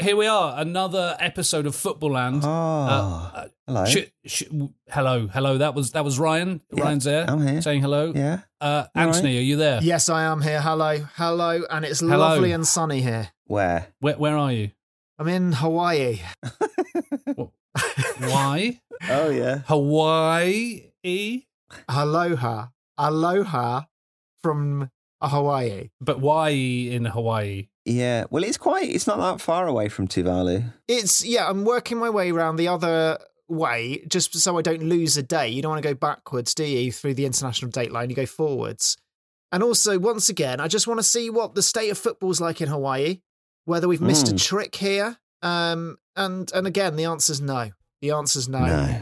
Here we are, another episode of Football Land. Oh, hello. sh- sh- hello, hello. That was that was Ryan. Yeah, Ryan's there. I'm here. saying hello. Yeah. Uh, Anthony, right? are you there? Yes, I am here. Hello, hello, and it's Hello. lovely and sunny here. Where? Where, where are you? I'm in Hawaii. Why? Oh yeah. Hawaii. Aloha, aloha from Hawaii. But why in Hawaii? Yeah. Well, it's quite. It's not that far away from Tuvalu. It's yeah. I'm working my way around the other way just so I don't lose a day. You don't want to go backwards, do you? Through the international date line, you go forwards. And also, once again, I just want to see what the state of football's like in Hawaii. Whether we've missed a Mm. trick here. Um, and and again, the answer's no. The answer's no. No.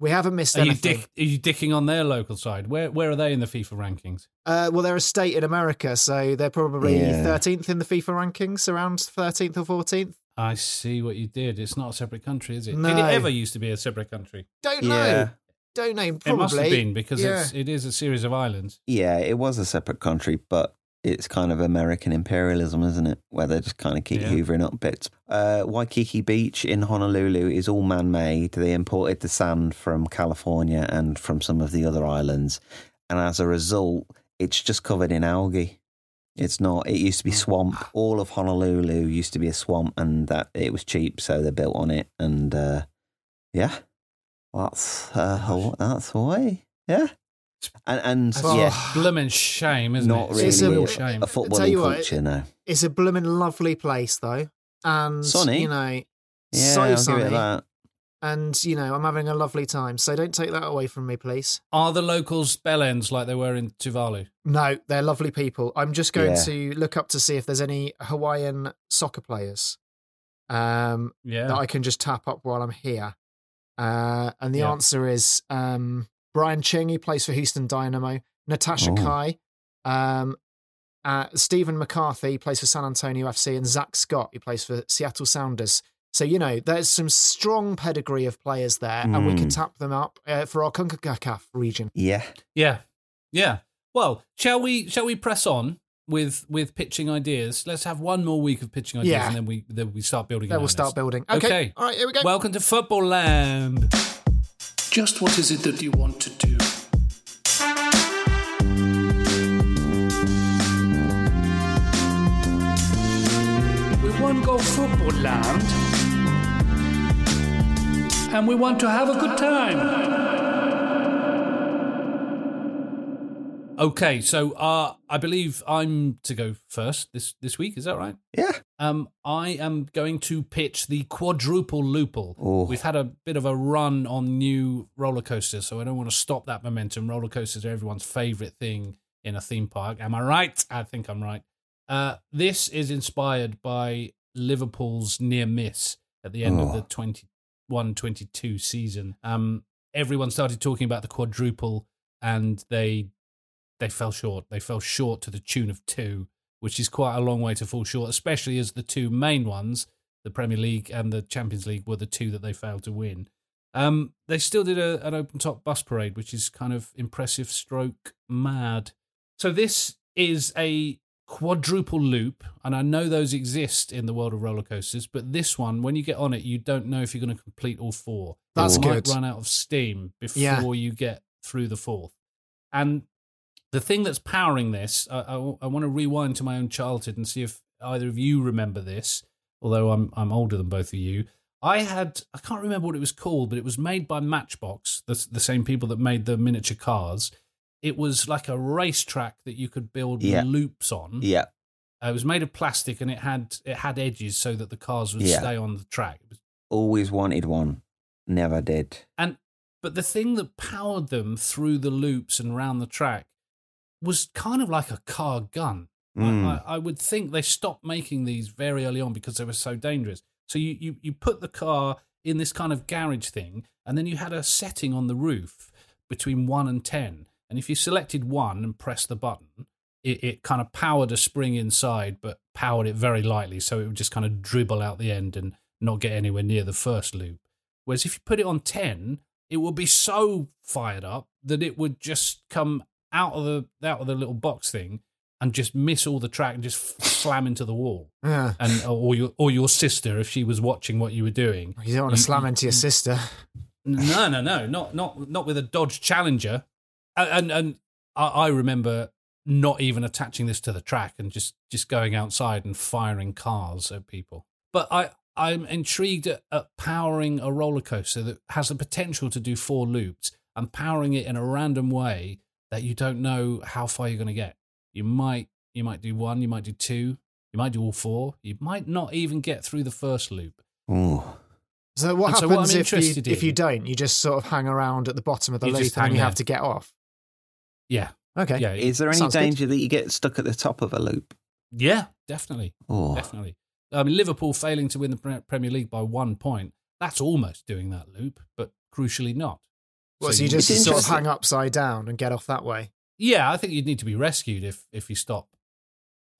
We haven't missed Are you, anything. dick, are you dicking on their local side? Where where are they in the FIFA rankings? Uh, well, they're a state in America, so they're probably Yeah. 13th in the FIFA rankings, around 13th or 14th. I see what you did. It's not a separate country, is it? Did it ever used to be a separate country? Don't know. Yeah. Don't know. It must have been because yeah. it's, it is a series of islands. Yeah, it was a separate country, but it's kind of American imperialism, isn't it? Where they just kind of keep Yeah. hoovering up bits. Uh, Waikiki Beach in Honolulu is all man made. They imported the sand from California and from some of the other islands. And as a result, it's just covered in algae. It's not, it used to be swamp. All of Honolulu used to be a swamp and that it was cheap, so they built on it. And uh, yeah, that's, uh, that's Hawaii. Yeah. And, and Oh. yeah, Blooming shame, isn't not it? really It's a- real shame. a Tell footballing you what, culture, no. It's a blooming lovely place, though. And, Sunny. you know, Yeah, so I'll sunny. give it that. And, you know, I'm having a lovely time. So don't take that away from me, please. Are the locals bellends like they were in Tuvalu? No, they're lovely people. I'm just going Yeah. to look up to see if there's any Hawaiian soccer players um, Yeah. that I can just tap up while I'm here. Uh, and the Yeah. answer is um, Brian Ching, he plays for Houston Dynamo. Natasha Oh. Kai. Um, uh, Stephen McCarthy plays for San Antonio FC. And Zach Scott, he plays for Seattle Sounders. So, you know, there's some strong pedigree of players there, and we can Mm. tap them up uh, for our CONCACAF region. Yeah. Yeah, yeah. Well, shall we? Shall we press on with with pitching ideas? Let's have one more week of pitching ideas, Yeah. and then we then we start building. Then we'll start building. Okay. Okay. All right, here we go. Welcome to Football Land. Just what is it that you want to do? We want to go football land. And we want to have a good time. Okay, so uh, I believe I'm to go first this this week. Is that right? Yeah. Um, I am going to pitch the quadruple loople. Oh. We've had a bit of a run on new roller coasters, so I don't want to stop that momentum. Roller coasters are everyone's favorite thing in a theme park. Am I right? I think I'm right. Uh, this is inspired by Liverpool's near miss at the end of the Oh. 21 22 season. Um, everyone started talking about the quadruple, and they they fell short. They fell short to the tune of two, which is quite a long way to fall short, especially as the two main ones, the Premier League and the Champions League, were the two that they failed to win. Um, they still did a, an open top bus parade, which is kind of impressive, stroke mad. So this is a quadruple loop, and I know those exist in the world of roller coasters, but this one, when you get on it, you don't know if you're going to complete all four. That's you might good. run out of steam before Yeah. you get through the fourth. And the thing that's powering this, I, I, I want to rewind to my own childhood and see if either of you remember this, although I'm I'm older than both of you. I had I can't remember what it was called, but it was made by Matchbox, the the same people that made the miniature cars. It was like a racetrack that you could build Yeah. loops on. Yeah. Uh, it was made of plastic and it had it had edges so that the cars would Yeah. stay on the track. It was- Always wanted one. Never did. And but the thing that powered them through the loops and round the track was kind of like a car gun. I- Mm. I, I would think they stopped making these very early on because they were so dangerous. So you, you, you put the car in this kind of garage thing, and then you had a setting on the roof between one and 10. And if you selected one and pressed the button, it, it kind of powered a spring inside, but powered it very lightly. So it would just kind of dribble out the end and not get anywhere near the first loop. Whereas if you put it on 10, it would be so fired up that it would just come out of the out of the little box thing and just miss all the track and just slam into the wall. Yeah. And uh, or your or your sister if she was watching what you were doing. You don't want to You- slam into your sister. No, no, no, not not not with a Dodge Challenger. And and, and I, I remember not even attaching this to the track and just just going outside and firing cars at people. But I I'm intrigued at, at powering a roller coaster that has the potential to do four loops and powering it in a random way that you don't know how far you're going to get. You might you might do one, you might do two, you might do all four. You might not even get through the first loop. Ooh. So what And so happens what if you interested if you don't? You just sort of hang around at the bottom of the loop and you have to get off. Yeah, Okay. yeah, Is there any Sounds good. danger that you get stuck at the top of a loop? yeah, definitely. Oh. Definitely. I mean, Liverpool failing to win the Premier League by one point, that's almost doing that loop, but crucially not. Well, so you you- just sort of hang upside down and get off that way. yeah, I think you'd need to be rescued if, if you stop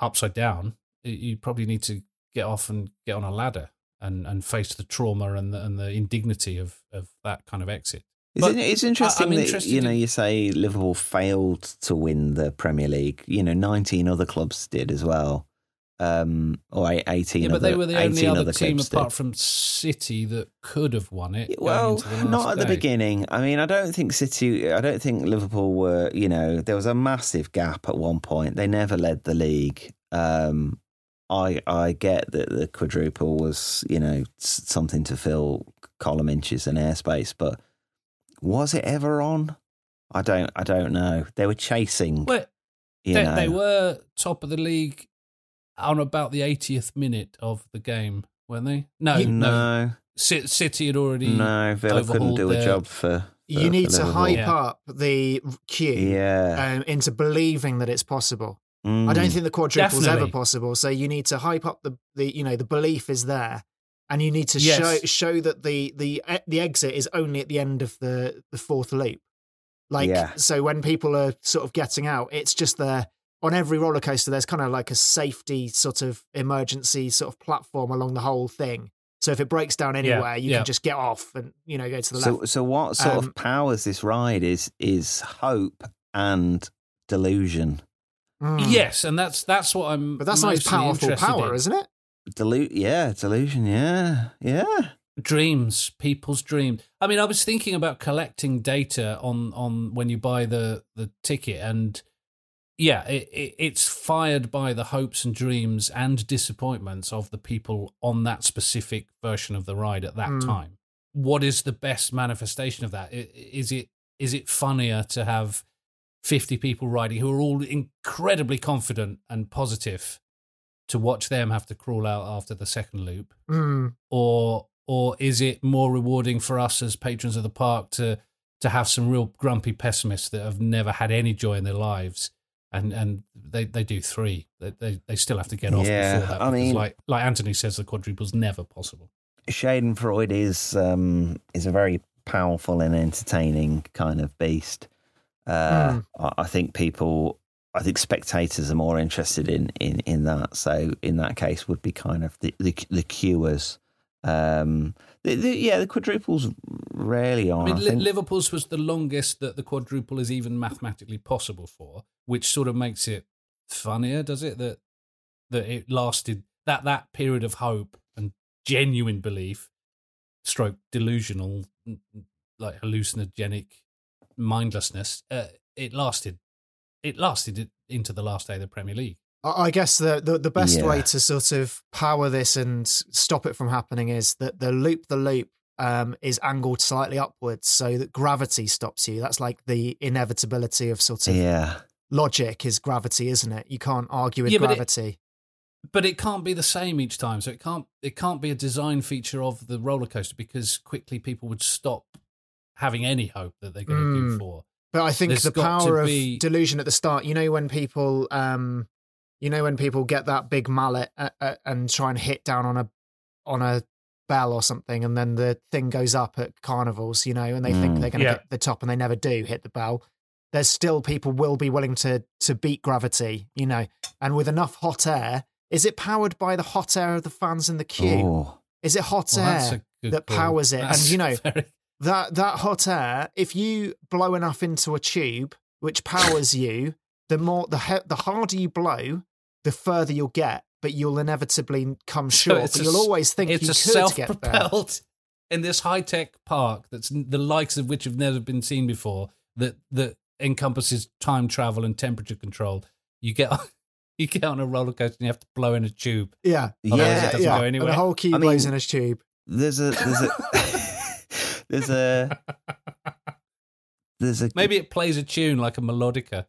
upside down. You- You probably need to get off and get on a ladder and, and face the trauma and the, and the indignity of, of that kind of exit. It's, But it's interesting I'm that you know you say Liverpool failed to win the Premier League. You know, nineteen other clubs did as well, um, or eight- eighteen. Yeah, but other, they were the only 18 other team apart did. from City that could have won it. Well, into the last not at the beginning. I mean, I don't think City. I don't think Liverpool were. You know, there was a massive gap at one point. They never led the league. Um, I I get that the quadruple was you know something to fill column inches and airspace, but was it ever on? I don't. I don't know. They were chasing. Well, you they, know. they were top of the league on about the 80th minute of the game, weren't they? No, You- no. no, C- City had already. no. Villa couldn't overhauled do a job for. You need for to hype Yeah. up the queue Yeah, um, into believing that it's possible. I don't Mm. think the quadruple quadruple's ever possible. So you need to hype up the, the you know the belief is there, and you need to Yes. show show that the the e- the exit is only at the end of the the fourth loop. Like Yeah. so, when people are sort of getting out, it's just there on every roller coaster. There's kind of like a safety sort of emergency sort of platform along the whole thing. So if it breaks down anywhere, you yeah. can just get off and you know go to the So, left. so what sort Um, of powers this ride is is hope and delusion. Mm. Yes, and that's that's what I'm. but that's the most mostly powerful power, in. isn't it? Delu- yeah, delusion. Yeah, yeah. dreams people's dreams i mean i was thinking about collecting data on on when you buy the the ticket and yeah it, it, it's fired by the hopes and dreams and disappointments of the people on that specific version of the ride at that Mm. time what is the best manifestation of that? Is it is it funnier to have 50 people riding who are all incredibly confident and positive to watch them have to crawl out after the second loop Mm. or or is it more rewarding for us as patrons of the park to to have some real grumpy pessimists that have never had any joy in their lives and and they they do three they they, they still have to get off Yeah, before that I mean- like like anthony says the quadruple's never possible Schadenfreude is um, is a very powerful and entertaining kind of beast. Uh, I, I think people, I think spectators are more interested in in in that. So in that case, would be kind of the the, the queuers. Um, the, the, yeah, the quadruples rarely are. i mean I think. liverpool's was the longest that the quadruple is even mathematically possible for which sort of makes it funnier does it that that it lasted that that period of hope and genuine belief stroke delusional like hallucinogenic mindlessness uh, it lasted it lasted it into the last day of the premier league I I guess the, the, the best Yeah. way to sort of power this and stop it from happening is that the loop the loop um, is angled slightly upwards so that gravity stops you. That's like the inevitability of sort of Yeah. logic is gravity, isn't it? You can't argue with Yeah, but it- gravity. but it can't be the same each time. So it can't it can't be a design feature of the roller coaster because quickly people would stop having any hope that they're going to Mm. do four. But I think There's the power of be- delusion at the start, you know, when people, um, you know, when people get that big mallet uh, uh, and try and hit down on a on a bell or something, and then the thing goes up at carnivals, you know, and they think Mm. they're going to Yeah. hit the top, and they never do hit the bell. There's still people will be willing to to beat gravity, you know, and with enough hot air. Is it powered by the hot air of the fans in the queue? Oh. Is it hot Well, air that call. powers it? That's and you know, very- that that hot air, if you blow enough into a tube which powers you, the more the he- the harder you blow, the further you'll get, but you'll inevitably come short. it's but a you'll s- always think it's you a could get there. self-propelled in this high-tech park that's the likes of which have never been seen before. That that encompasses time travel and temperature control. You get on, you get on a roller coaster and you have to blow in a tube. Yeah, Otherwise Yeah, it doesn't yeah. go And anywhere. the whole key I mean- in a tube. There's a there's a there's a there's a Maybe it plays a tune like a melodica.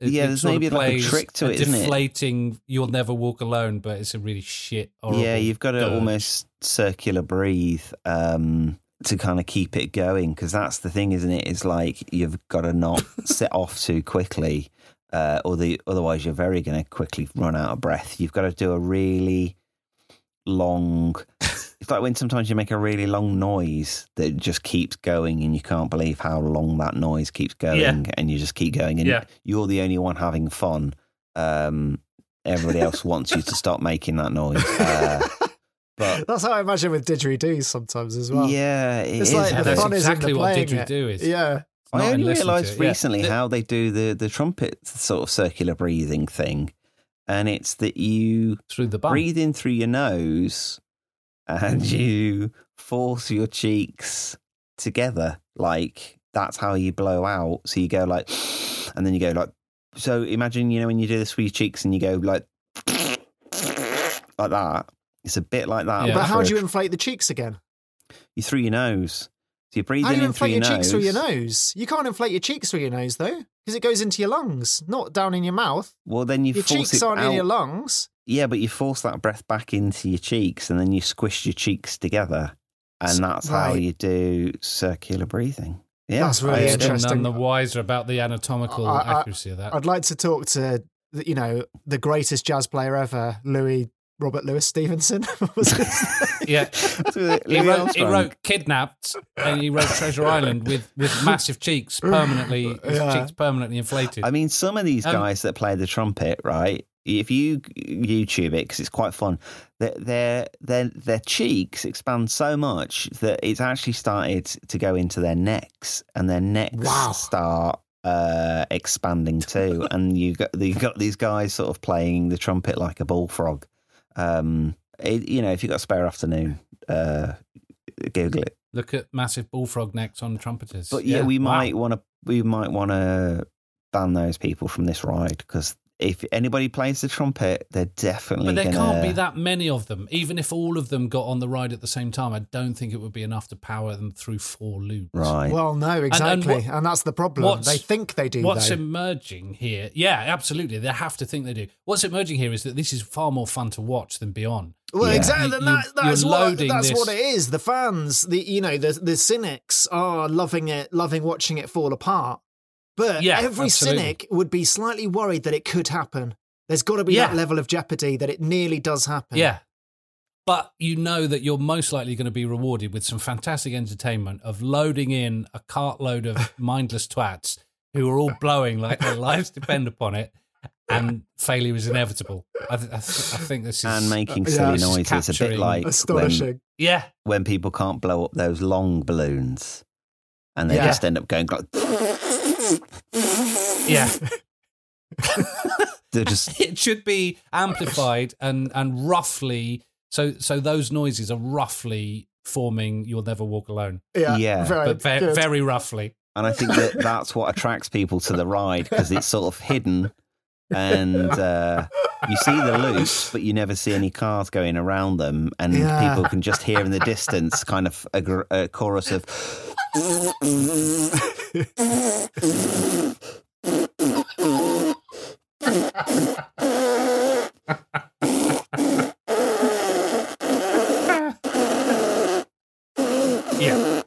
It- Yeah, there's maybe like a trick to it, isn't it? Deflating, you'll never walk alone, but it's a really shit. Horrible yeah you've got to almost circular breathe um to kind of keep it going because that's the thing isn't it it's like you've got to not set off too quickly uh or the otherwise you're very going to quickly run out of breath you've got to do a really long it's like when sometimes you make a really long noise that just keeps going and you can't believe how long that noise keeps going Yeah. and you just keep going and Yeah. you're the only one having fun um everybody else wants you to stop making that noise uh, but That's how I imagine with didgeridoos sometimes as well. yeah, it it's is. like Yeah, the fun is in exactly the what playing didgeridoo it. is. Yeah, not I only realised it. Yeah. recently how they do the the trumpet sort of circular breathing thing, and it's that you through the bum. breathe in through your nose and you force your cheeks together, like that's how you blow out. So you go like, and then you go like. So imagine you know when you do this with your cheeks and you go like like that. It's a bit like that. Yeah. but how do you inflate the cheeks again? you through your nose? So you're breathing How do you in through inflate your your cheeks through your nose? You can't inflate your cheeks through your nose though, because it goes into your lungs, not down in your mouth. Well, then you your force cheeks it aren't out. in your lungs. Yeah, but you force that breath back into your cheeks, and then you squish your cheeks together, and S- that's how you do circular breathing. Yeah, That's really I- interesting. none the wiser about the anatomical I- I- accuracy of that. I'd like to talk to you know the greatest jazz player ever, Louis Robert Louis Stevenson. Was yeah, he wrote, he wrote "Kidnapped" and he wrote "Treasure Island" with with massive cheeks permanently, his Yeah. cheeks permanently inflated. I mean, some of these Um, guys that play the trumpet, right? If you YouTube it, because it's quite fun, their, their their their cheeks expand so much that it's actually started to go into their necks, and their necks Wow. start uh, expanding too. and you got you got these guys sort of playing the trumpet like a bullfrog. Um, it, you know, if you've got a spare afternoon, uh, Google it. Look at massive bullfrog necks on trumpeters. But yeah, we wow. might want to we might want to ban those people from this ride because if anybody plays the trumpet, they're definitely. But there gonna, can't be that many of them. Even if all of them got on the ride at the same time, I don't think it would be enough to power them through four loops. Right. well, no, exactly, and, what- that's the problem. what's- They think they do. What's though. emerging here? Yeah, absolutely. They have to think they do. What's emerging here is that this is far more fun to watch than Beyond. Well, Yeah. exactly. You- that, that's what that's this- what it is. The fans, the you know, the the cynics are loving it, loving watching it fall apart. But Yeah, every absolutely. cynic would be slightly worried that it could happen. There's got to be Yeah. that level of jeopardy that it nearly does happen. Yeah. But you know that you're most likely going to be rewarded with some fantastic entertainment of loading in a cartload of mindless twats who are all blowing like their lives depend upon it, and failure is inevitable. I, th- I, th- I think this is and making Yeah, silly it's just noises, a bit capturing- like when, astonishing. yeah, when people can't blow up those long balloons, and they Yeah. just end up going like. Yeah. They're just it should be amplified and and roughly so so those noises are roughly forming "You'll Never Walk Alone," Yeah, Yeah. very, but ve- very roughly. And I think that that's what attracts people to the ride because it's sort of hidden and uh, you see the loops, but you never see any cars going around them, and Yeah. people can just hear in the distance kind of a, gr- a chorus of. Yeah.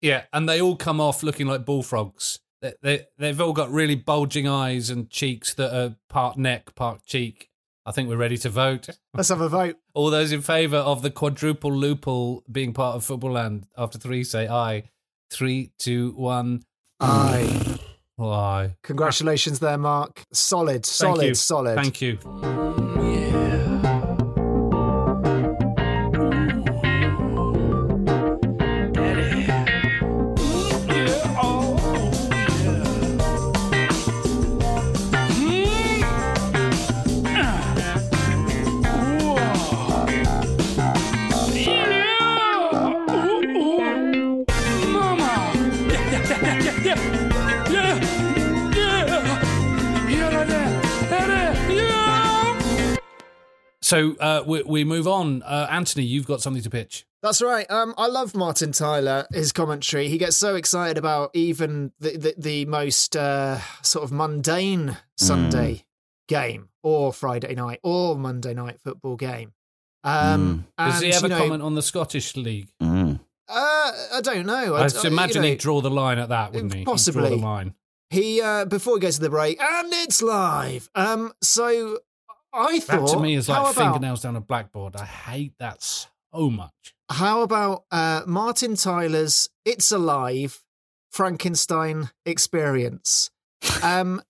Yeah, and they all come off looking like bullfrogs. They, they, they've all got really bulging eyes and cheeks that are part neck, part cheek. I think we're ready to vote. Let's have a vote. All those in favour of the quadruple loople being part of Football Land after three say aye. Three, two, one. Aye. Aye. Congratulations there, Mark. Solid, solid, Thank you. solid. Thank you. So uh, we, we move on. Uh, Anthony, you've got something to pitch. That's right. Um, I love Martin Tyler. His commentary. He gets so excited about even the the, the most uh, sort of mundane Sunday game or Friday night or Monday night football game. Um, Does and, he ever you know, comment on the Scottish League? Mm. Uh, I don't know. I, I, just imagine you know, he'd draw the line at that, wouldn't he? He'd Possibly. draw the line. He uh, before he goes to the break, and it's live. Um, so I thought That to me is like about, fingernails down a blackboard. I hate that so much. How about uh, Martin Tyler's "It's Alive" Frankenstein experience? Um,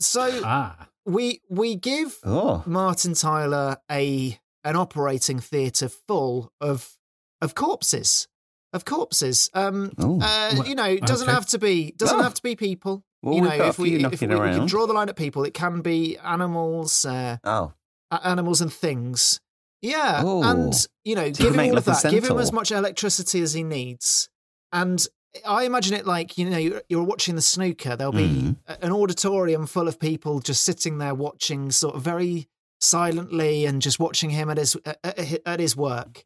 so Ah, we we give Oh. Martin Tyler a an operating theatre full of of corpses of corpses. Um, Oh. uh, you know, it doesn't okay. have to be doesn't Oh. have to be people. Well, you know, if we if we, we can draw the line at people, it can be animals, uh, Oh. animals and things. Yeah, Oh. and you know, So give him all of like that. Give him as much electricity as he needs, and I imagine it like you know you're, you're watching the snooker. There'll be a- an auditorium full of people just sitting there watching, sort of very silently, and just watching him at his at his work.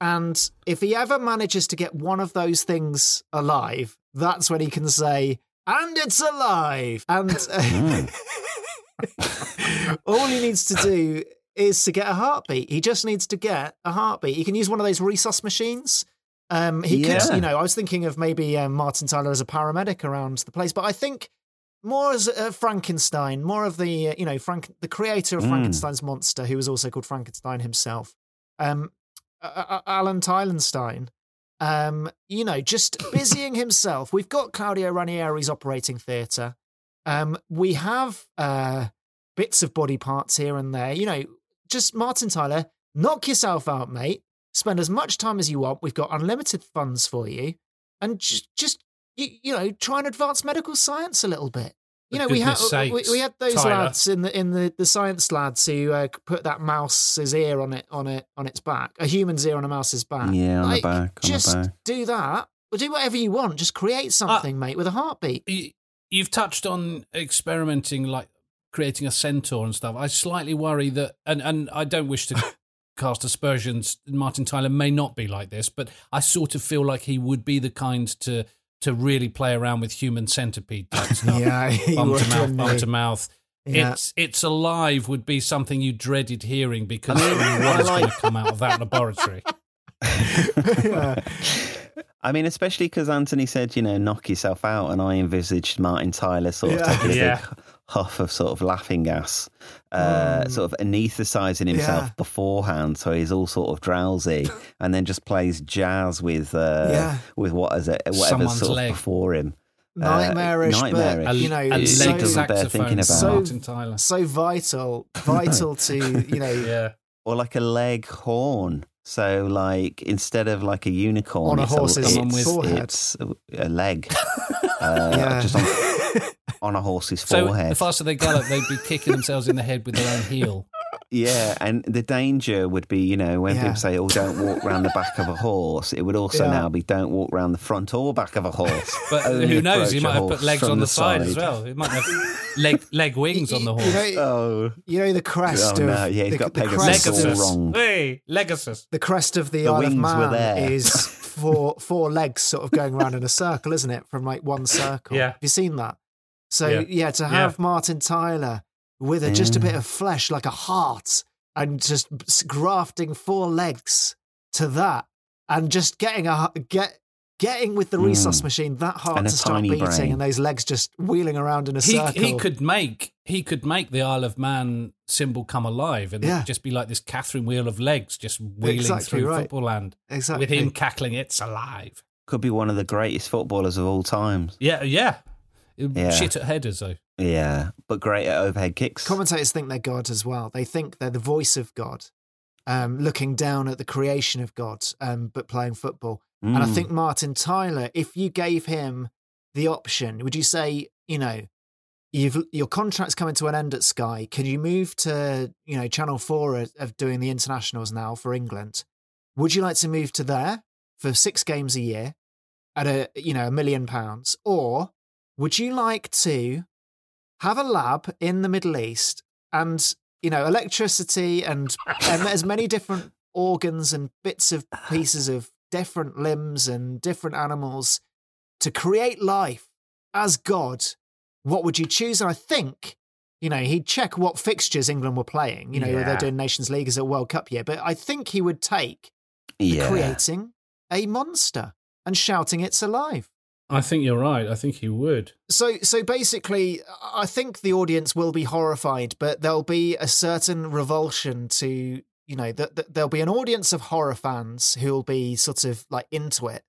And if he ever manages to get one of those things alive, that's when he can say, "And it's alive!" And uh, all he needs to do is to get a heartbeat. He just needs to get a heartbeat. He can use one of those resus machines. Um, he Yeah. could, you know, I was thinking of maybe um, Martin Tyler as a paramedic around the place, but I think more as uh, Frankenstein, more of the, uh, you know, Frank, the creator of Mm. Frankenstein's monster, who was also called Frankenstein himself, um, uh, uh, Alan Tylenstein. Um, you know, just busying himself. We've got Claudio Ranieri's operating theatre. Um, we have uh, bits of body parts here and there. You know, just Martin Tyler, knock yourself out, mate. Spend as much time as you want. We've got unlimited funds for you, and just, just you, you know, try and advance medical science a little bit. You know, we had goodness we, we had those Tyler. lads in the in the, the science lads who uh, put that mouse's ear on it on it on its back, a human's ear on a mouse's back. Yeah, on the back, on the just back. do that. Or do whatever you want. Just create something, mate, with a heartbeat. You- you've touched on experimenting, like creating a centaur and stuff. I slightly worry that, and and I don't wish to cast aspersions. Martin Tyler may not be like this, but I sort of feel like he would be the kind to to really play around with human centipede type stuff. Yeah, he bum to mouth, wouldn't bum to mouth. Yeah. It's it's alive would be something you dreaded hearing because I mean, knew I what was like- going to come out of that laboratory. Yeah. I mean, especially because Anthony said, you know, knock yourself out, and I envisaged Martin Tyler sort of Yeah. taking a Yeah. Big huff of sort of laughing gas, uh, Mm. sort of anaesthetising himself Yeah. beforehand, so he's all sort of drowsy, and then just plays jazz with uh, Yeah. with what is it, whatever's Someone's sort leg. of before him. Nightmarish, nightmarish. but you know, a it leg so, doesn't bear saxophone thinking for about. Martin Tyler. so vital, vital to you know Yeah. Or like a leg horn. So, like instead of like a unicorn, On a it's horse's it's, forehead. it's a leg, uh, Yeah. just on, on a horse's So forehead. the faster they gallop, they'd be kicking themselves in the head with their own heel. Yeah, and the danger would be, you know, when Yeah. people say, "Oh, don't walk round the back of a horse," it would also Yeah. now be, "Don't walk round the front or back of a horse." But Only who knows? He might have put legs on the, side, as well. He might have leg leg wings on the horse. You know, Oh, you know the crest Oh, of no, yeah, he's the, got the Pegasus crest all wrong. Hey, Legasus. the crest of the, The Isle of wings were Man there. is four four legs sort of going around in a circle, isn't it? From like one circle. Yeah. Have you seen that? So Yeah. yeah, to Yeah. have Martin Tyler with a, just a Mm. bit of flesh like a heart and just grafting four legs to that and just getting a get getting with the Mm. resus machine that heart And to start beating brain. and those legs just wheeling around in a He, circle. he could make he could make the Isle of Man symbol come alive and Yeah. just be like this Catherine wheel of legs just wheeling Exactly through right. football land exactly with him cackling, "It's alive." Could be one of the greatest footballers of all times. Yeah, yeah. Yeah. Shit at headers though. Yeah, but great at overhead kicks. Commentators think they're God as well. They think they're the voice of God, um, looking down at the creation of God, um, but playing football. And I Mm. think Martin Tyler, if you gave him the option, would you say, you know, you've your contract's coming to an end at Sky? Can you move to, you know, Channel Four of, of doing the internationals now for England? Would you like to move to there for six games a year at a, you know, a million pounds, or would you like to have a lab in the Middle East and you know electricity and, and as many different organs and bits of pieces of different limbs and different animals to create life as God, what would you choose? And I think, you know, he'd check what fixtures England were playing. You know, Yeah. they're doing Nations League as a World Cup year, but I think he would take yeah. creating a monster and shouting it's alive. I think you're right. I think he would. So, so basically, I think the audience will be horrified, but there'll be a certain revulsion to, you know, that that there'll be an audience of horror fans who'll be sort of like into it,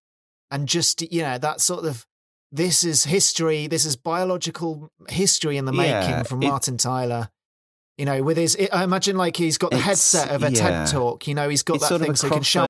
and just you know that sort of this is history, this is biological history in the Yeah, making from it- Martin Tyler. You know, with his, I imagine like he's got the headset of a yeah. TED talk. You know, he's got It's that sort of thing a so he can crossover- shout.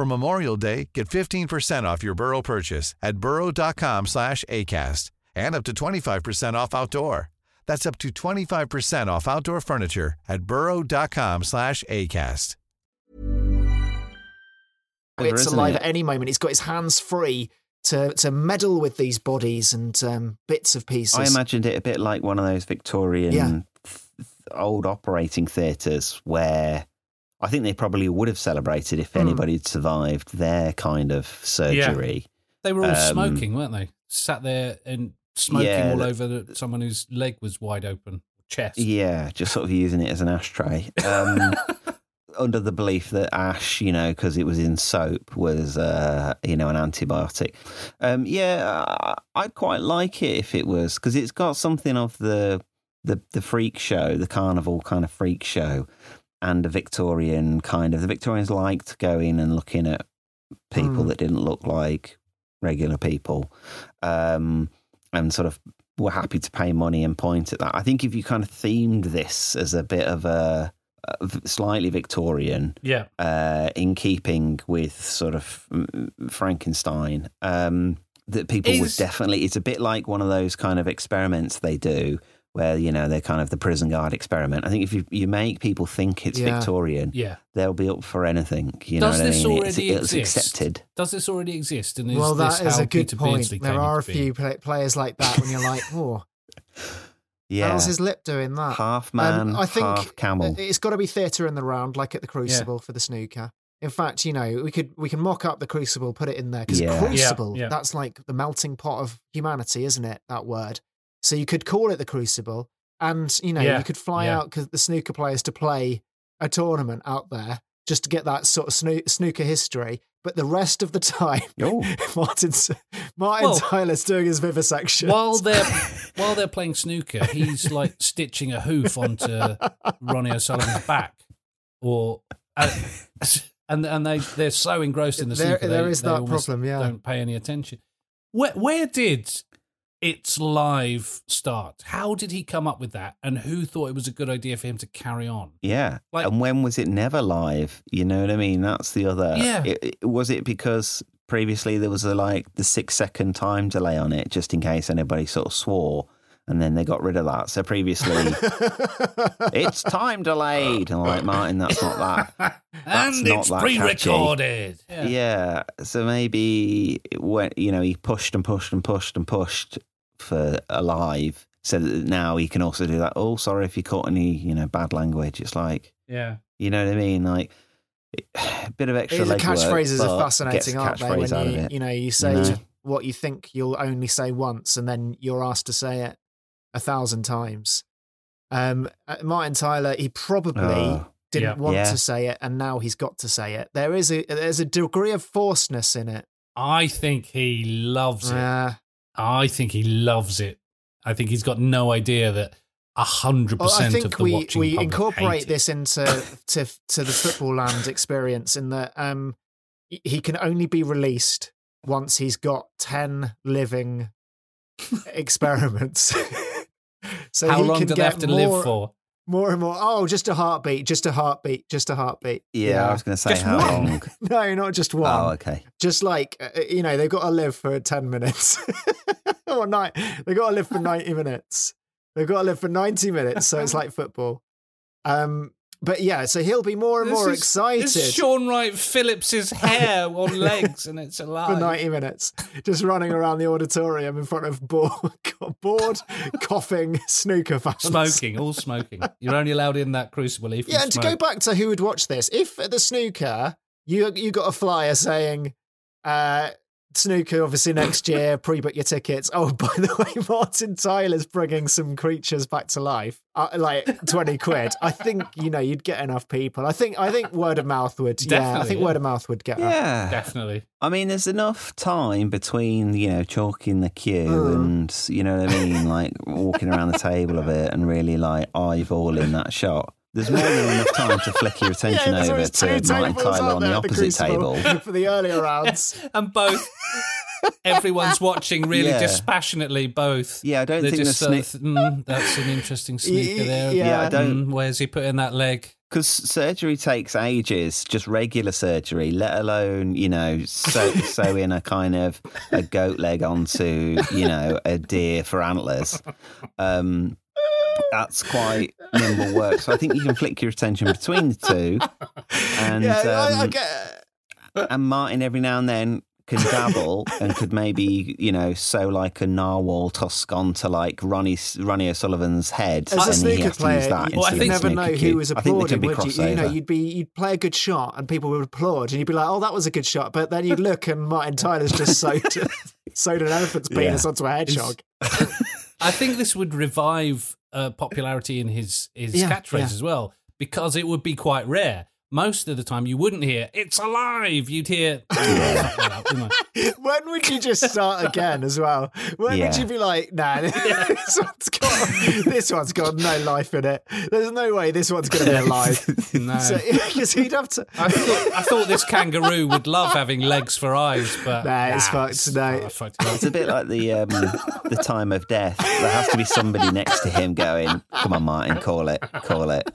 For Memorial Day, get 15% off your Burrow purchase at burrow.com slash ACAST and up to 25% off outdoor. That's up to 25% off outdoor furniture at burrow.com slash ACAST. it's alive it? at any moment. He's got his hands free to to meddle with these bodies and um, bits of pieces. I imagined it a bit like one of those Victorian Yeah. th- old operating theatres where I think they probably would have celebrated if Hmm. anybody had survived their kind of surgery. They were all Um, smoking, weren't they? Sat there and smoking Yeah, all that- over the, someone whose leg was wide open, chest. Yeah, just sort of using it as an ashtray. Um, under the belief that ash, you know, because it was in soap, was uh, you know an antibiotic. Um, yeah, I'd quite like it if it was because it's got something of the the the freak show, the carnival kind of freak show, and a Victorian kind of. The Victorians liked going and looking at people Hmm. that didn't look like regular people, um, and sort of were happy to pay money and point at that. I think if you kind of themed this as a bit of a slightly Victorian, Yeah. uh, in keeping with sort of mm, Frankenstein, um, that people would definitely. It's a bit like one of those kind of experiments they do. Where you know they're kind of the prison guard experiment. I think if you, you make people think it's Yeah. Victorian, Yeah. they'll be up for anything. You Does know what this I mean? already it's, it's exist? accepted. Does this already exist? And is well, this that is how a good Peter point. Beardsley There are a few being? players like that when you're like, oh, Yeah, how's his lip doing that? half man, Um, I think half camel. It's got to be theatre in the round, like at the Crucible for the snooker. In fact, you know, we could we can mock up the Crucible, put it in there because Yeah. Crucible, Yeah, yeah. that's like the melting pot of humanity, isn't it? That word. So you could call it the Crucible, and you know, Yeah, you could fly yeah. out because the snooker players to play a tournament out there just to get that sort of snoo- snooker history. But the rest of the time, Oh. Martin's Martin Well, Tyler's doing his vivisection While they're while they're playing snooker, he's like stitching a hoof onto Ronnie O'Sullivan's back, or uh, and and they they're so engrossed in the There- snooker, there they, is they that almost problem, yeah. don't pay any attention. Where where did its live start? How did he come up with that, and who thought it was a good idea for him to carry on? Yeah. Like- and when was it never live? You know what I mean? That's the other. Yeah. It, it- was it because previously there was a like the six second time delay on it, just in case anybody sort of swore, and then they got rid of that. So previously, it's time delayed. And I'm like, Martin, that's not that. That's and not it's that pre-recorded. Yeah. So maybe it went, you know, he pushed and pushed and pushed and pushed for alive. So that now he can also do that. Oh, sorry if you caught any, you know, bad language. It's like, yeah. you know what I mean? Like a bit of extra the legwork, catchphrases but are fascinating, aren't they? When you, you know, you say know? what you think you'll only say once, and then you're asked to say it a thousand times. Um, uh, Martin Tyler, he probably Oh, didn't Yeah. want Yeah. to say it, and now he's got to say it. There is a there's a degree of forcedness in it. I think he loves it. Uh, I think he loves it. I think he's got no idea that a hundred well, percent of think the we watching we incorporate this into to to the football land experience in that um he can only be released once he's got ten living experiments. so How long can do they have to more, live for? More and more. Oh, just a heartbeat, just a heartbeat, just a heartbeat. yeah, I was going to say Just how one. long. No, not just one. Oh, okay. Just like uh, you know, they've got to live for ten minutes or night. They've got to live for ninety minutes. They've got to live for ninety minutes. So it's like football. Um, but yeah, so he'll be more and This more is- excited It's Shaun Wright-Phillips's hair on legs, and it's alive for ninety minutes, just running around the auditorium in front of bored, bored coughing snooker fans. Smoking, all smoking. You're only allowed in that crucible if you Yeah, and to go back to who would watch this, if at the snooker you you got a flyer saying uh, snooker obviously next year, pre-book your tickets. Oh, by the way, Martin Tyler's bringing some creatures back to life, uh, like twenty quid. I think you know you'd get enough people. I think I think word of mouth would. yeah, I think yeah. word of mouth would get. her. Yeah. Definitely. I mean, there's enough time between, you know, chalking the cue Mm. and, you know what I mean, like walking around the table a bit and really like eyeballing that shot. There's more than enough time to flick your attention there's over to two Martin tables Tyler on the opposite Crucible table. for the earlier rounds. And both, everyone's watching really Yeah. dispassionately. Both. Yeah, I don't They're think the just sort snake. of, mm, that's an interesting sneaker there. Yeah, Yeah, I don't- Mm, where's he putting that leg? Because surgery takes ages, just regular surgery, let alone, you know, sew, sew in a kind of a goat leg onto, you know, a deer for antlers. Um, that's quite nimble work. So I think you can flick your attention between the two. And, yeah, I, I um, get. and Martin every now and then can dabble and could maybe, you know, sew like a narwhal tusk onto like Ronnie Ronnie O'Sullivan's head. As a and he snooker has to use player, that Well, I think- you'd never know cue. who was I think there applauding, would you? you know, you'd be you'd play a good shot and people would applaud, and you'd be like, "Oh, that was a good shot," but then you'd look and Martin Tyler's just sewed sewed an elephant's penis Yeah. onto a hedgehog. I think this would revive uh, popularity in his his Yeah, catchphrase yeah. as well because it would be quite rare. Most of the time you wouldn't hear "It's alive." You'd hear. "Fuck that up," wouldn't I? when would you just start again as well? When Yeah. would you be like, nah, this one's got this one's got no life in it. There's no way this one's going to be alive. No. So because he'd have to. I thought, I thought this kangaroo would love having legs for eyes, but Nah, it's fucked, no. I fucked it up. It's a bit like the um, the time of death. There has to be somebody next to him going, "Come on, Martin, call it, call it,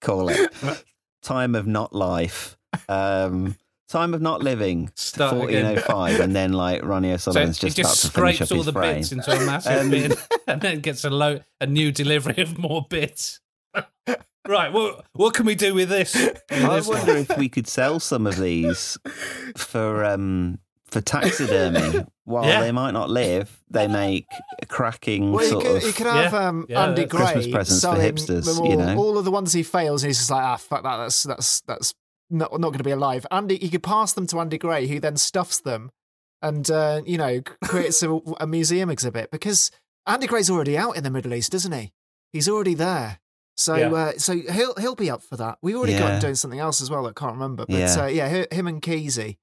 call it." Time of not life. Um, time of not living. Start again. Fourteen oh five, and then like Ronnie So O'Sullivan's it just, about just scrapes all the frame. bits into a massive Um, bin, and then gets a low, a new delivery of more bits. right, what what can we do with this? I wonder if we could sell some of these for um, for taxidermy. While Yeah. they might not live, they make a cracking Well, you sort could, of. you could have Yeah. um, Yeah, Andy Gray Christmas presents for hipsters, all, you know? all of the ones he fails, and he's just like, ah, fuck that. That's that's that's not not going to be alive. Andy, he could pass them to Andy Gray, who then stuffs them, and uh, you know creates a, a museum exhibit because Andy Gray's already out in the Middle East, isn't he? He's already there. So, Yeah. uh, so he'll he'll be up for that. We've already got him doing something else as well. I can't remember, but Yeah. uh, yeah, him and Keezy.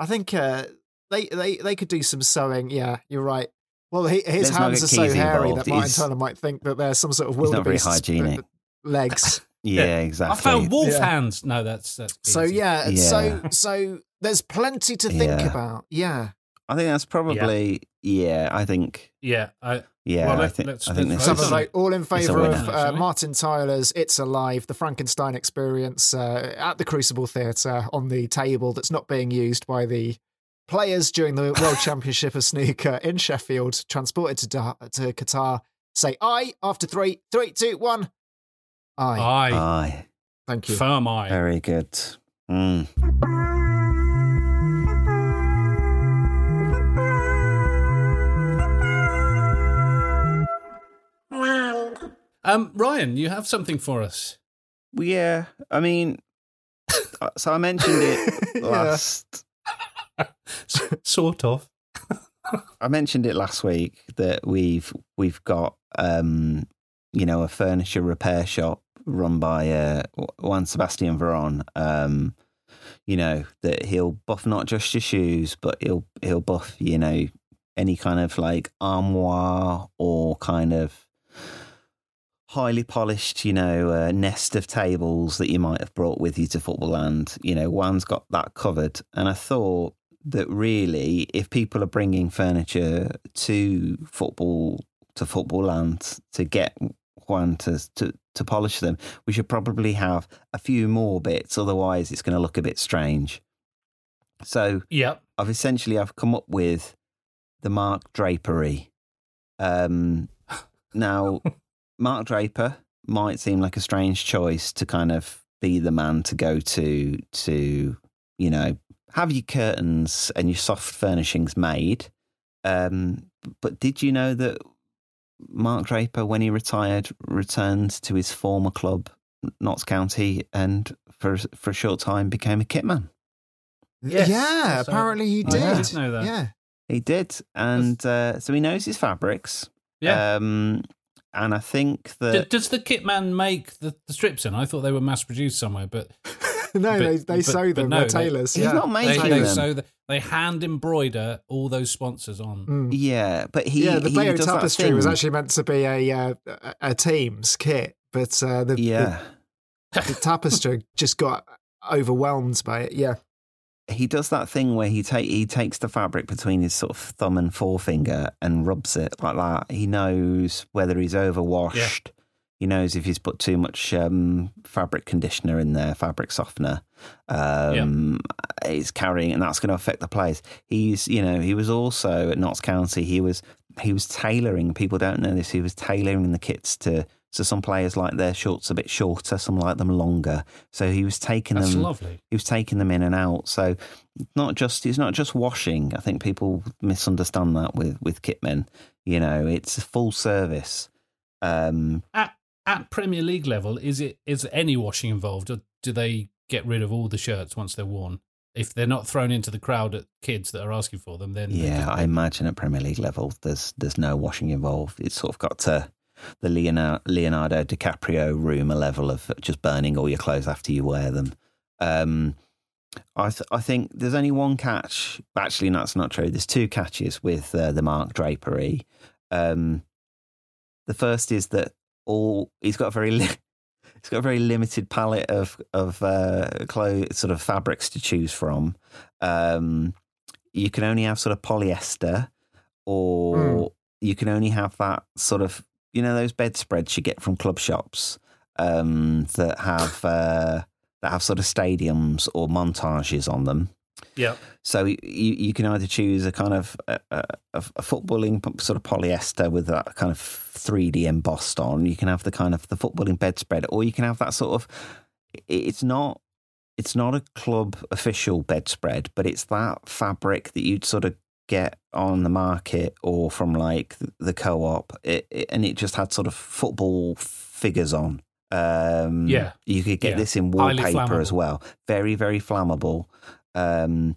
I think uh, they they they could do some sewing. Yeah, you're right. Well, he, his Let's hands get are so hairy involved. that Martin He's- Turner might think that there's some sort of He's not very wildebeest hygienic. legs. yeah, exactly. I found wolf Yeah. hands. No, that's that's. so yeah, Yeah. so so there's plenty to think Yeah. about. Yeah, I think that's probably yeah. I think yeah, I, yeah. Well, I let- think let's- I think let's this Some is of on vote all in favour of uh, Martin Tyler's "It's Alive," the Frankenstein experience uh, at the Crucible Theatre on the table that's not being used by the players during the World Championship of Snooker in Sheffield, transported to Da- to Qatar. Say "I" after three, three, two, one. Aye. I, Aye, Thank you. firm I. very good. Mm. Um, Ryan, you have something for us. Yeah, I mean, uh, so I mentioned it Yeah. last. sort of. I mentioned it last week that we've we've got um, you know a furniture repair shop run by uh, Juan Sebastian Veron. Um, you know that he'll buff not just your shoes, but he'll he'll buff you know any kind of like armoire or kind of highly polished, you know, uh, nest of tables that you might have brought with you to football land. You know, Juan's got that covered, and I thought that really, if people are bringing furniture to football to football land to get Juan to, to to polish them, we should probably have a few more bits. Otherwise, it's going to look a bit strange. So Yep. I've essentially I've come up with the Mark Drapery. Um, now, Mark Draper might seem like a strange choice to kind of be the man to go to to you know have your curtains and your soft furnishings made. Um, but did you know that Mark Draper, when he retired, returned to his former club, Notts County, and for for a short time became a kitman? Yes. yeah, Yes, I- apparently he I did. did know that. Yeah. He did, and uh, so he knows his fabrics. Yeah. Um, and I think D- that does the kit man make the, the strips in? I thought they were mass produced somewhere, but no, But- they, they but- sew them. no, They're they- tailors. he's yeah. not they, making they them. sew the, they hand embroider all those sponsors on. Mm. yeah, but he yeah, the he Bayeux does tapestry was actually meant to be a uh, a, a team's kit, but uh, the, yeah. the, the tapestry just got overwhelmed by it. Yeah, he does that thing where he take he takes the fabric between his sort of thumb and forefinger and rubs it like that. He knows whether he's overwashed. He knows if he's put too much um, fabric conditioner in there, fabric softener. Um, He's carrying, and that's going to affect the players. He's, you know, he was also at Notts County. He was he was tailoring. People don't know this. He was tailoring the kits to. So some players like their shorts a bit shorter, some like them longer. So he was taking That's them lovely. he was taking them in and out. So not just it's not just washing. I think people misunderstand that with with kitmen. You know, it's a full service. Um, At at Premier League level, is it is any washing involved, or do they get rid of all the shirts once they're worn? If they're not thrown into the crowd at kids that are asking for them, then yeah, just- I imagine at Premier League level, there's there's no washing involved. It's sort of got to the Leonardo, Leonardo DiCaprio rumor level of just burning all your clothes after you wear them. Um, I th- I think there's only one catch. Actually, that's not true. There's two catches with uh, the Mark drapery. Um, the first is that all he's got a very li- he's got a very limited palette of of uh, clothes, sort of fabrics to choose from. Um, you can only have sort of polyester, or Mm. you can only have that sort of you know those bedspreads you get from club shops um, that have uh, that have sort of stadiums or montages on them. Yeah. So you, you can either choose a kind of a, a, a footballing sort of polyester with that kind of 3D embossed on. You can have the kind of the footballing bedspread, or you can have that sort of. It's not. It's not a club official bedspread, but it's that fabric that you'd sort of get on the market or from like the- co-op, it, it, and it just had sort of football figures on. Um, Yeah. you could get Yeah. this in wallpaper as well. Very, very flammable. Um,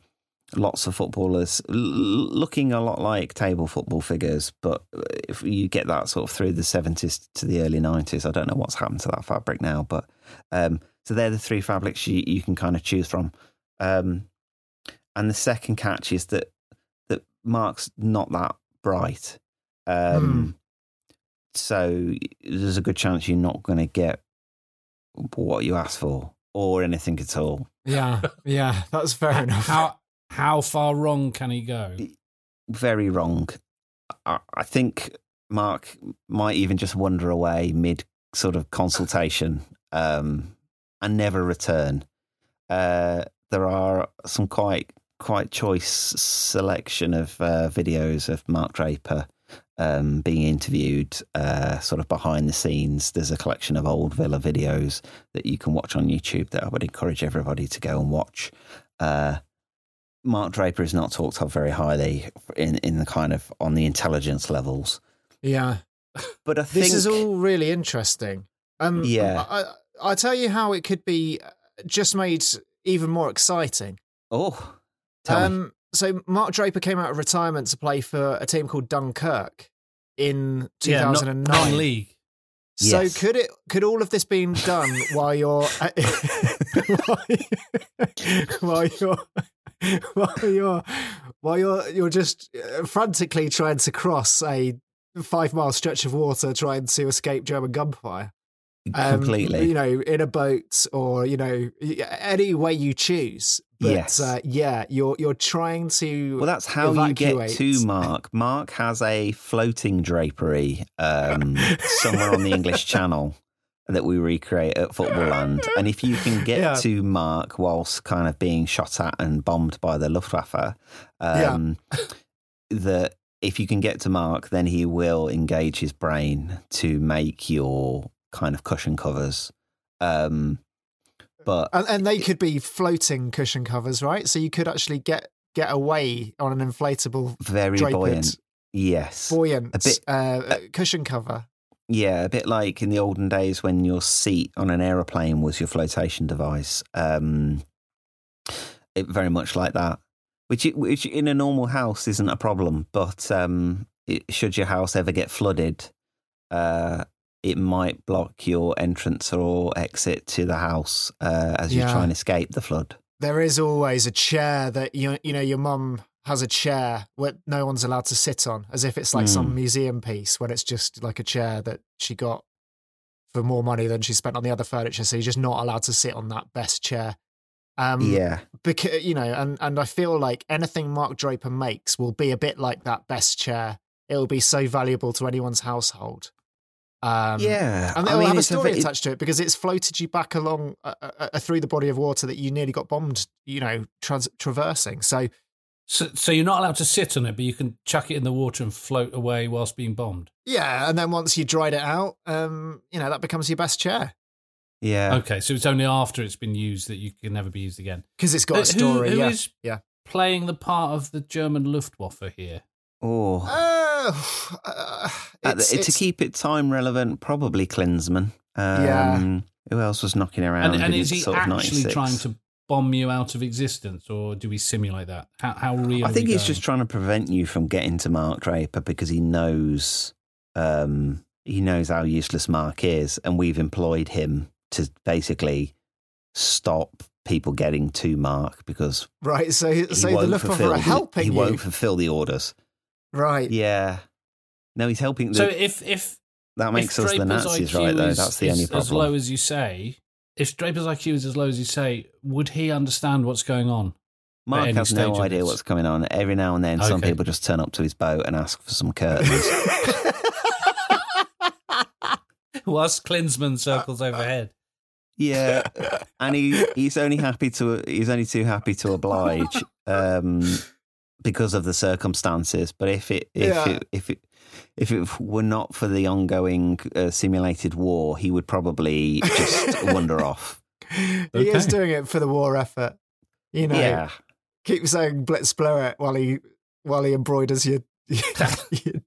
lots of footballers l- looking a lot like table football figures, but if you get that sort of through the 70s to the early 90s, I don't know what's happened to that fabric now, but um, so they're the three fabrics you, you can kind of choose from. Um, and the second catch is that that Mark's not that bright. Um, So there's a good chance you're not going to get what you asked for or anything at all. Yeah, yeah, that's fair enough. How how far wrong can he go? very wrong. I, I think Mark might even just wander away mid sort of consultation um, and never return. Uh, there are some quite quite choice selection of uh, videos of Mark Draper um, being interviewed, uh, sort of behind the scenes. There's a collection of old Villa videos that you can watch on YouTube that I would encourage everybody to go and watch. Uh, Mark Draper is not talked of very highly in, in the kind of on the intelligence levels. Yeah, But I think this is all really interesting. Um, Yeah. I, I, I tell you how it could be just made even more exciting. oh, tell me. So Mark Draper came out of retirement to play for a team called Dunkirk in Yeah, not- 2009. non-league. So Yes. could it could all of this been done while you're while you're while you're while you're you're just uh, frantically trying to cross a five mile stretch of water trying to escape German gunfire? Um, completely. you know, in a boat or you know, any way you choose. But, Yes. uh, yeah, you're you're trying to. well, that's how you get evacuate. to Mark. Mark has a floating drapery um, somewhere on the English Channel that we recreate at Football Land. And if you can get Yeah. to Mark whilst kind of being shot at and bombed by the Luftwaffe, um, that if you can get to Mark, then he will engage his brain to make your kind of cushion covers. Um, but and, and they could be floating cushion covers, right? So you could actually get get away on an inflatable, very drapered, buoyant. Yes. buoyant A bit- uh, cushion cover. Yeah, a bit like in the olden days when your seat on an aeroplane was your flotation device. Um, it very much like that, which which in a normal house isn't a problem, but um, it, should your house ever get flooded, uh, it might block your entrance or exit to the house uh, as you Yeah. try and escape the flood. There is always a chair that you you know your mum has a chair where no one's allowed to sit on, as if it's like some Mm. museum piece when it's just like a chair that she got for more money than she spent on the other furniture. So you're just not allowed to sit on that best chair. Um, yeah, because you know, and and I feel like anything Mark Draper makes will be a bit like that best chair. It will be so valuable to anyone's household. Um, yeah. and I it'll mean, have a it's story ve- attached to it because it's floated you back along uh, uh, uh, through the body of water that you nearly got bombed. You know, trans- traversing. So So, so you're not allowed to sit on it, but you can chuck it in the water and float away whilst being bombed. yeah, and then once you dried it out, um, you know that becomes your best chair Yeah, Okay, so it's only after it's been used that you can never be used again. because it's got Uh, a story. Who, who yeah, is yeah. playing the part of the German Luftwaffe here? Oh, Uh, uh, At the- it's- to keep it time relevant, probably Klinsmann. Um, Yeah. Who else was knocking around? And, and is he sort actually 96? trying to bomb you out of existence, or do we simulate that? How, how real? I think he's going? just trying to prevent you from getting to Mark Draper because he knows um, he knows how useless Mark is, and we've employed him to basically stop people getting to Mark because Right. So, he so they're won't looking fulfill for a helping He you. won't fulfill the orders. Right. Yeah. No, he's helping. The, So if if that makes if us the Nazis, IQ right? Though is- that's the is only As low as you say, if Draper's IQ is as low as you say, would he understand what's going on? Mark has no idea what's going on. Every now and then, some people just turn up to his boat and ask for some curtains. Whilst Klinsmann circles overhead. yeah, and he he's only happy to he's only too happy to oblige um, because of the circumstances. But if it if Yeah. it if it if it were not for the ongoing uh, simulated war, he would probably just wander off. He is doing it for the war effort. You know, Yeah, keep saying Blitz Blurret while he while he embroiders your. your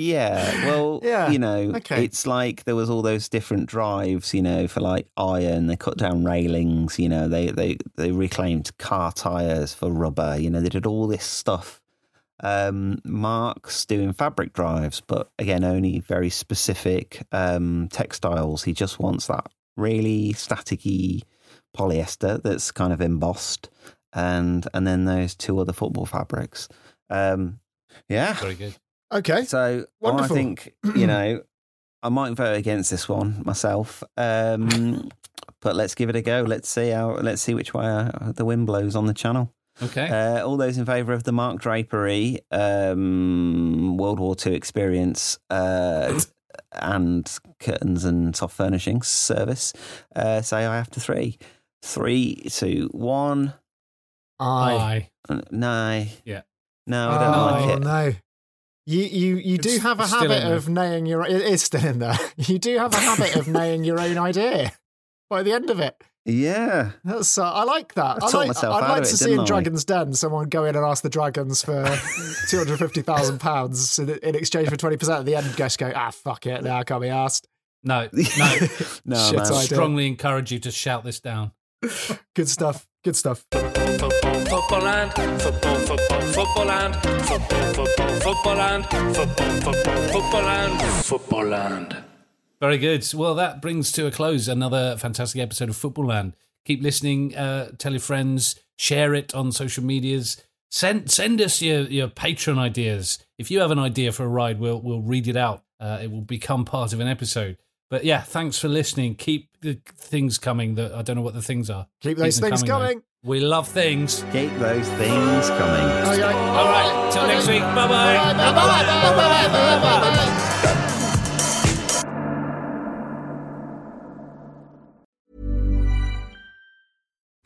Yeah, well, Yeah, you know, okay. it's like there was all those different drives, you know, for like iron. They cut down railings, you know, they they they reclaimed car tires for rubber. You know, they did all this stuff. Um, Mark's doing fabric drives, but again, only very specific um, textiles. He just wants that really staticky polyester that's kind of embossed, and and then those two other football fabrics. Um, yeah, Very good. Okay. so Wonderful. I think you know I might vote against this one myself, um, but let's give it a go. Let's see how. Let's see which way uh, the wind blows on the channel. Okay. Uh, all those in favour of the Mark Drapery um, World War II experience uh, and curtains and soft furnishings service, uh, say I after three, three, two, one. I. Aye. Uh, No, Yeah. no, I don't oh like it. no. You you you do have a habit of naying your. It is still in there. You do have a habit of naying your own idea. By the end of it, Yeah, that's uh, I like that. I I like, myself I'd out like of to it, see in I? Dragon's Den someone go in and ask the dragons for two hundred fifty thousand pounds in in exchange for twenty percent. At the end, guys go, ah, fuck it, now I can't be asked. No, no. no, Shit, man. I. Strongly encourage you to shout this down. Good stuff. Good stuff. Football, football land, football, football, football land, football, football, football land, football, football, football land, football land. Very good. Well, that brings to a close another fantastic episode of Football Land. Keep listening. Uh, tell your friends. Share it on social medias. Send send us your your patron ideas. If you have an idea for a ride, we'll we'll read it out. Uh, it will become part of an episode. But yeah, thanks for listening. Keep the things coming. That I don't know what the things are. Keep those them things though. coming. We love things. Keep those things coming. Okay. All right. Till next week. Bye bye.